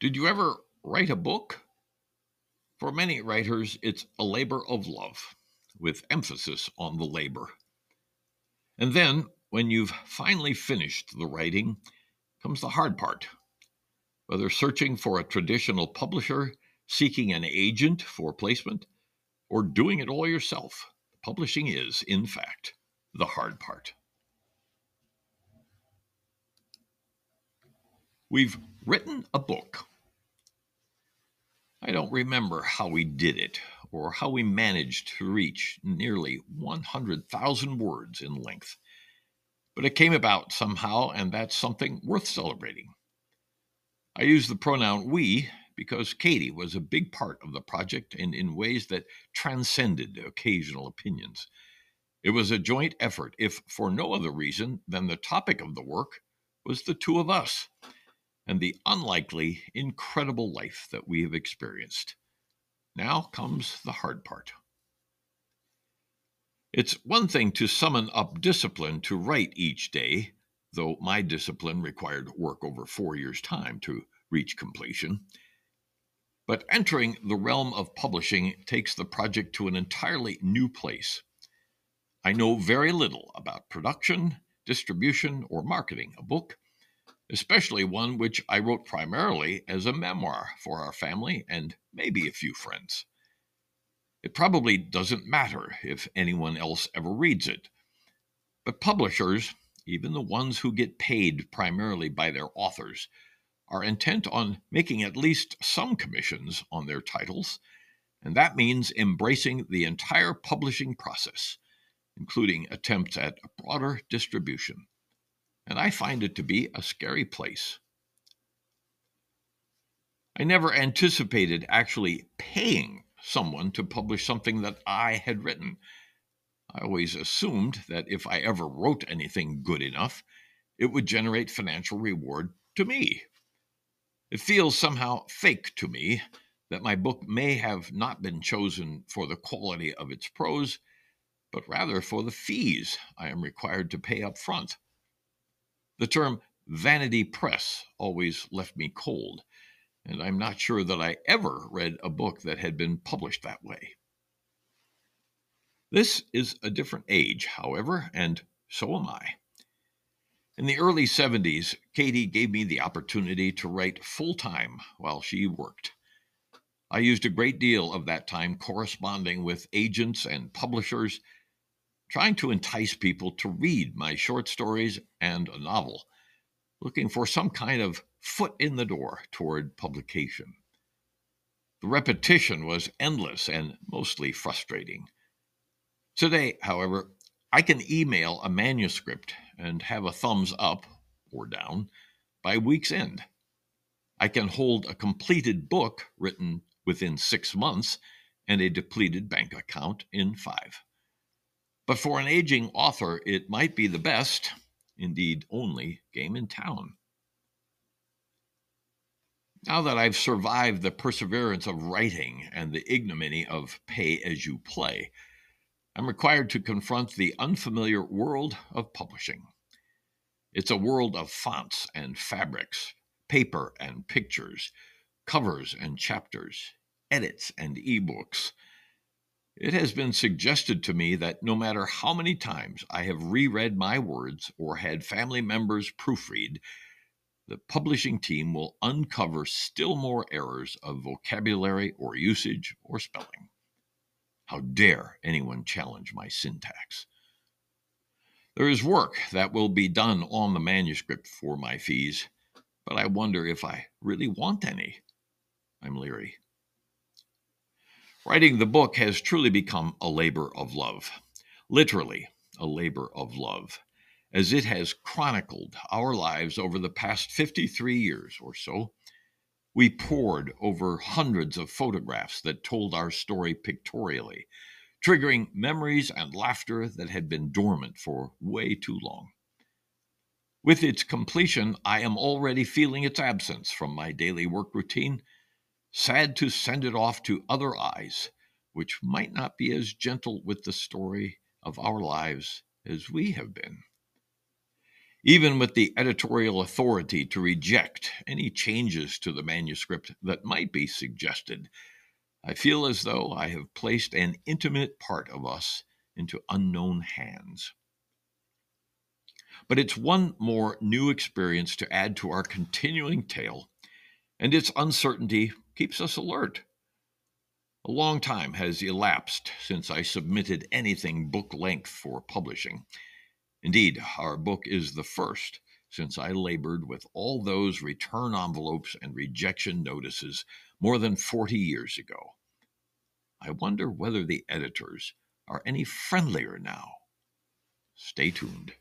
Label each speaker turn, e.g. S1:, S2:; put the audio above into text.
S1: Did you ever write a book? For many writers, it's a labor of love, with emphasis on the labor. And then, when you've finally finished the writing, comes the hard part. Whether searching for a traditional publisher, seeking an agent for placement, or doing it all yourself, publishing is, in fact, the hard part. We've written a book. I don't remember how we did it or how we managed to reach nearly 100,000 words in length, but it came about somehow, and that's something worth celebrating. I use the pronoun we because Katie was a big part of the project and in ways that transcended occasional opinions. It was a joint effort, if for no other reason than the topic of the work was the two of us and the unlikely, incredible life that we have experienced. Now comes the hard part. It's one thing to summon up discipline to write each day, though my discipline required work over four years' time to reach completion. But entering the realm of publishing takes the project to an entirely new place. I know very little about production, distribution, or marketing a book, especially one which I wrote primarily as a memoir for our family and maybe a few friends. It probably doesn't matter if anyone else ever reads it. But publishers, even the ones who get paid primarily by their authors, are intent on making at least some commissions on their titles, and that means embracing the entire publishing process, including attempts at a broader distribution and I find it to be a scary place. I never anticipated actually paying someone to publish something that I had written. I always assumed that if I ever wrote anything good enough, it would generate financial reward to me. It feels somehow fake to me that my book may have not been chosen for the quality of its prose, but rather for the fees I am required to pay up front. The term vanity press always left me cold, and I'm not sure that I ever read a book that had been published that way. This is a different age, however, and so am I. In the early 70s, Katie gave me the opportunity to write full time while she worked. I used a great deal of that time corresponding with agents and publishers trying to entice people to read my short stories and a novel, looking for some kind of foot in the door toward publication. The repetition was endless and mostly frustrating. Today, however, I can email a manuscript and have a thumbs up or down by week's end. I can hold a completed book written within six months and a depleted bank account in five. But for an aging author, it might be the best, indeed only, game in town. Now that I've survived the perseverance of writing and the ignominy of pay as you play, I'm required to confront the unfamiliar world of publishing. It's a world of fonts and fabrics, paper and pictures, covers and chapters, edits and ebooks, it has been suggested to me that no matter how many times I have reread my words or had family members proofread, the publishing team will uncover still more errors of vocabulary or usage or spelling. How dare anyone challenge my syntax? There is work that will be done on the manuscript for my fees, but I wonder if I really want any. I'm leery. Writing the book has truly become a labor of love, literally, a labor of love, as it has chronicled our lives over the past 53 years or so. We pored over hundreds of photographs that told our story pictorially, triggering memories and laughter that had been dormant for way too long. With its completion, I am already feeling its absence from my daily work routine sad to send it off to other eyes, which might not be as gentle with the story of our lives as we have been. even with the editorial authority to reject any changes to the manuscript that might be suggested, I feel as though I have placed an intimate part of us into unknown hands. But it's one more new experience to add to our continuing tale, and its uncertainty keeps us alert. A long time has elapsed since I submitted anything book length for publishing. Indeed, our book is the first since I labored with all those return envelopes and rejection notices more than 40 years ago. I wonder whether the editors are any friendlier now. Stay tuned.